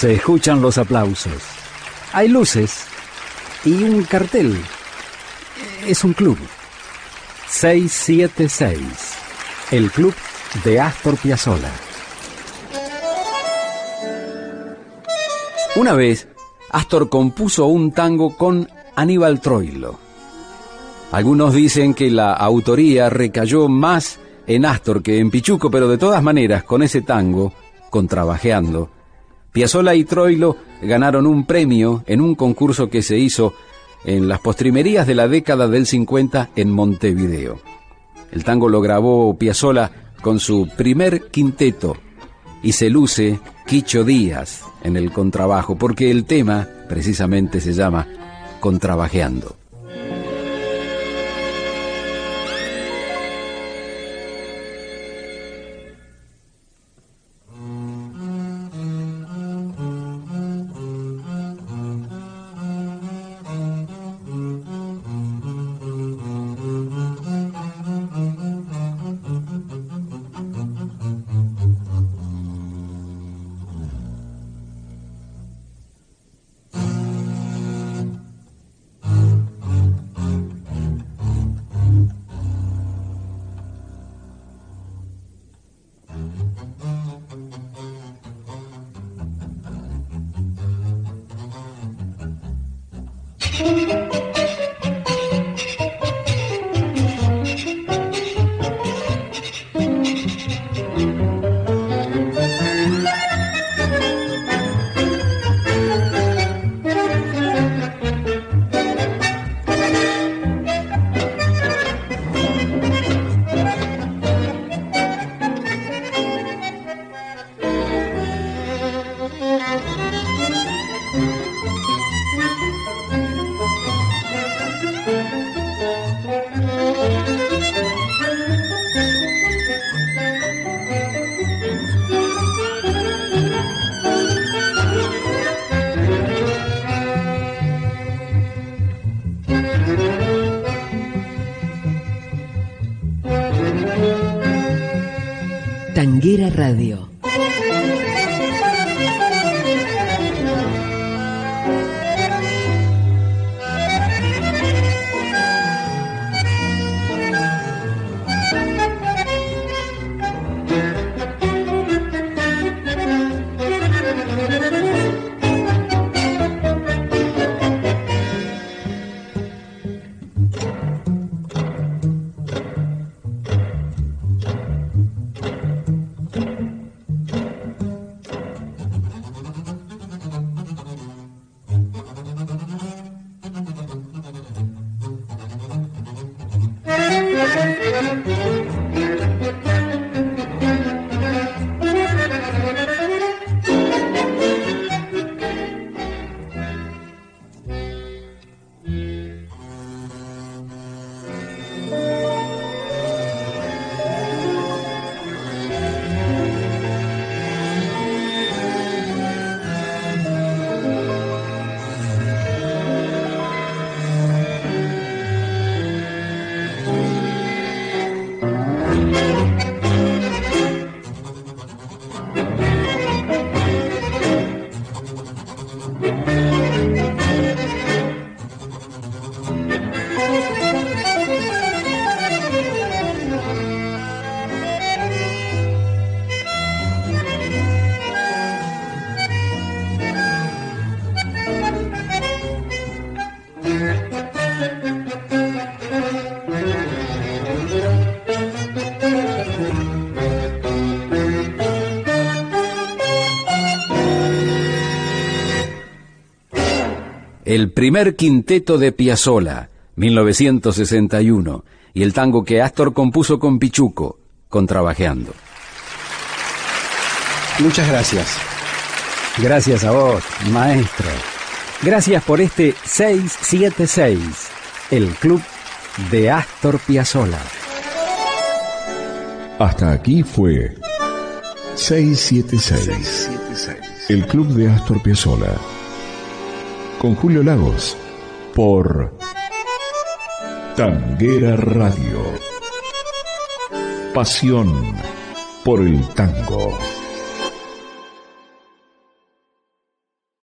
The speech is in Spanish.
Se escuchan los aplausos. Hay luces y un cartel. Es un club. 676. El club de Astor Piazzolla. Una vez, Astor compuso un tango con Aníbal Troilo. Algunos dicen que la autoría recayó más en Astor que en Pichuco, pero de todas maneras, con ese tango, contrabajeando, Piazzolla y Troilo ganaron un premio en un concurso que se hizo en las postrimerías de la década del 50 en Montevideo. El tango lo grabó Piazzolla con su primer quinteto y se luce Quicho Díaz en el contrabajo, porque el tema precisamente se llama Contrabajeando. Tanguera Radio El primer quinteto de Piazzolla, 1961, y el tango que Astor compuso con Pichuco, Contrabajeando. Muchas gracias. Gracias a vos, maestro. Gracias por este 676, el club de Astor Piazzolla. Hasta aquí fue 676, el club de Astor Piazzolla con Julio Lagos por Tanguera Radio. Pasión por el tango.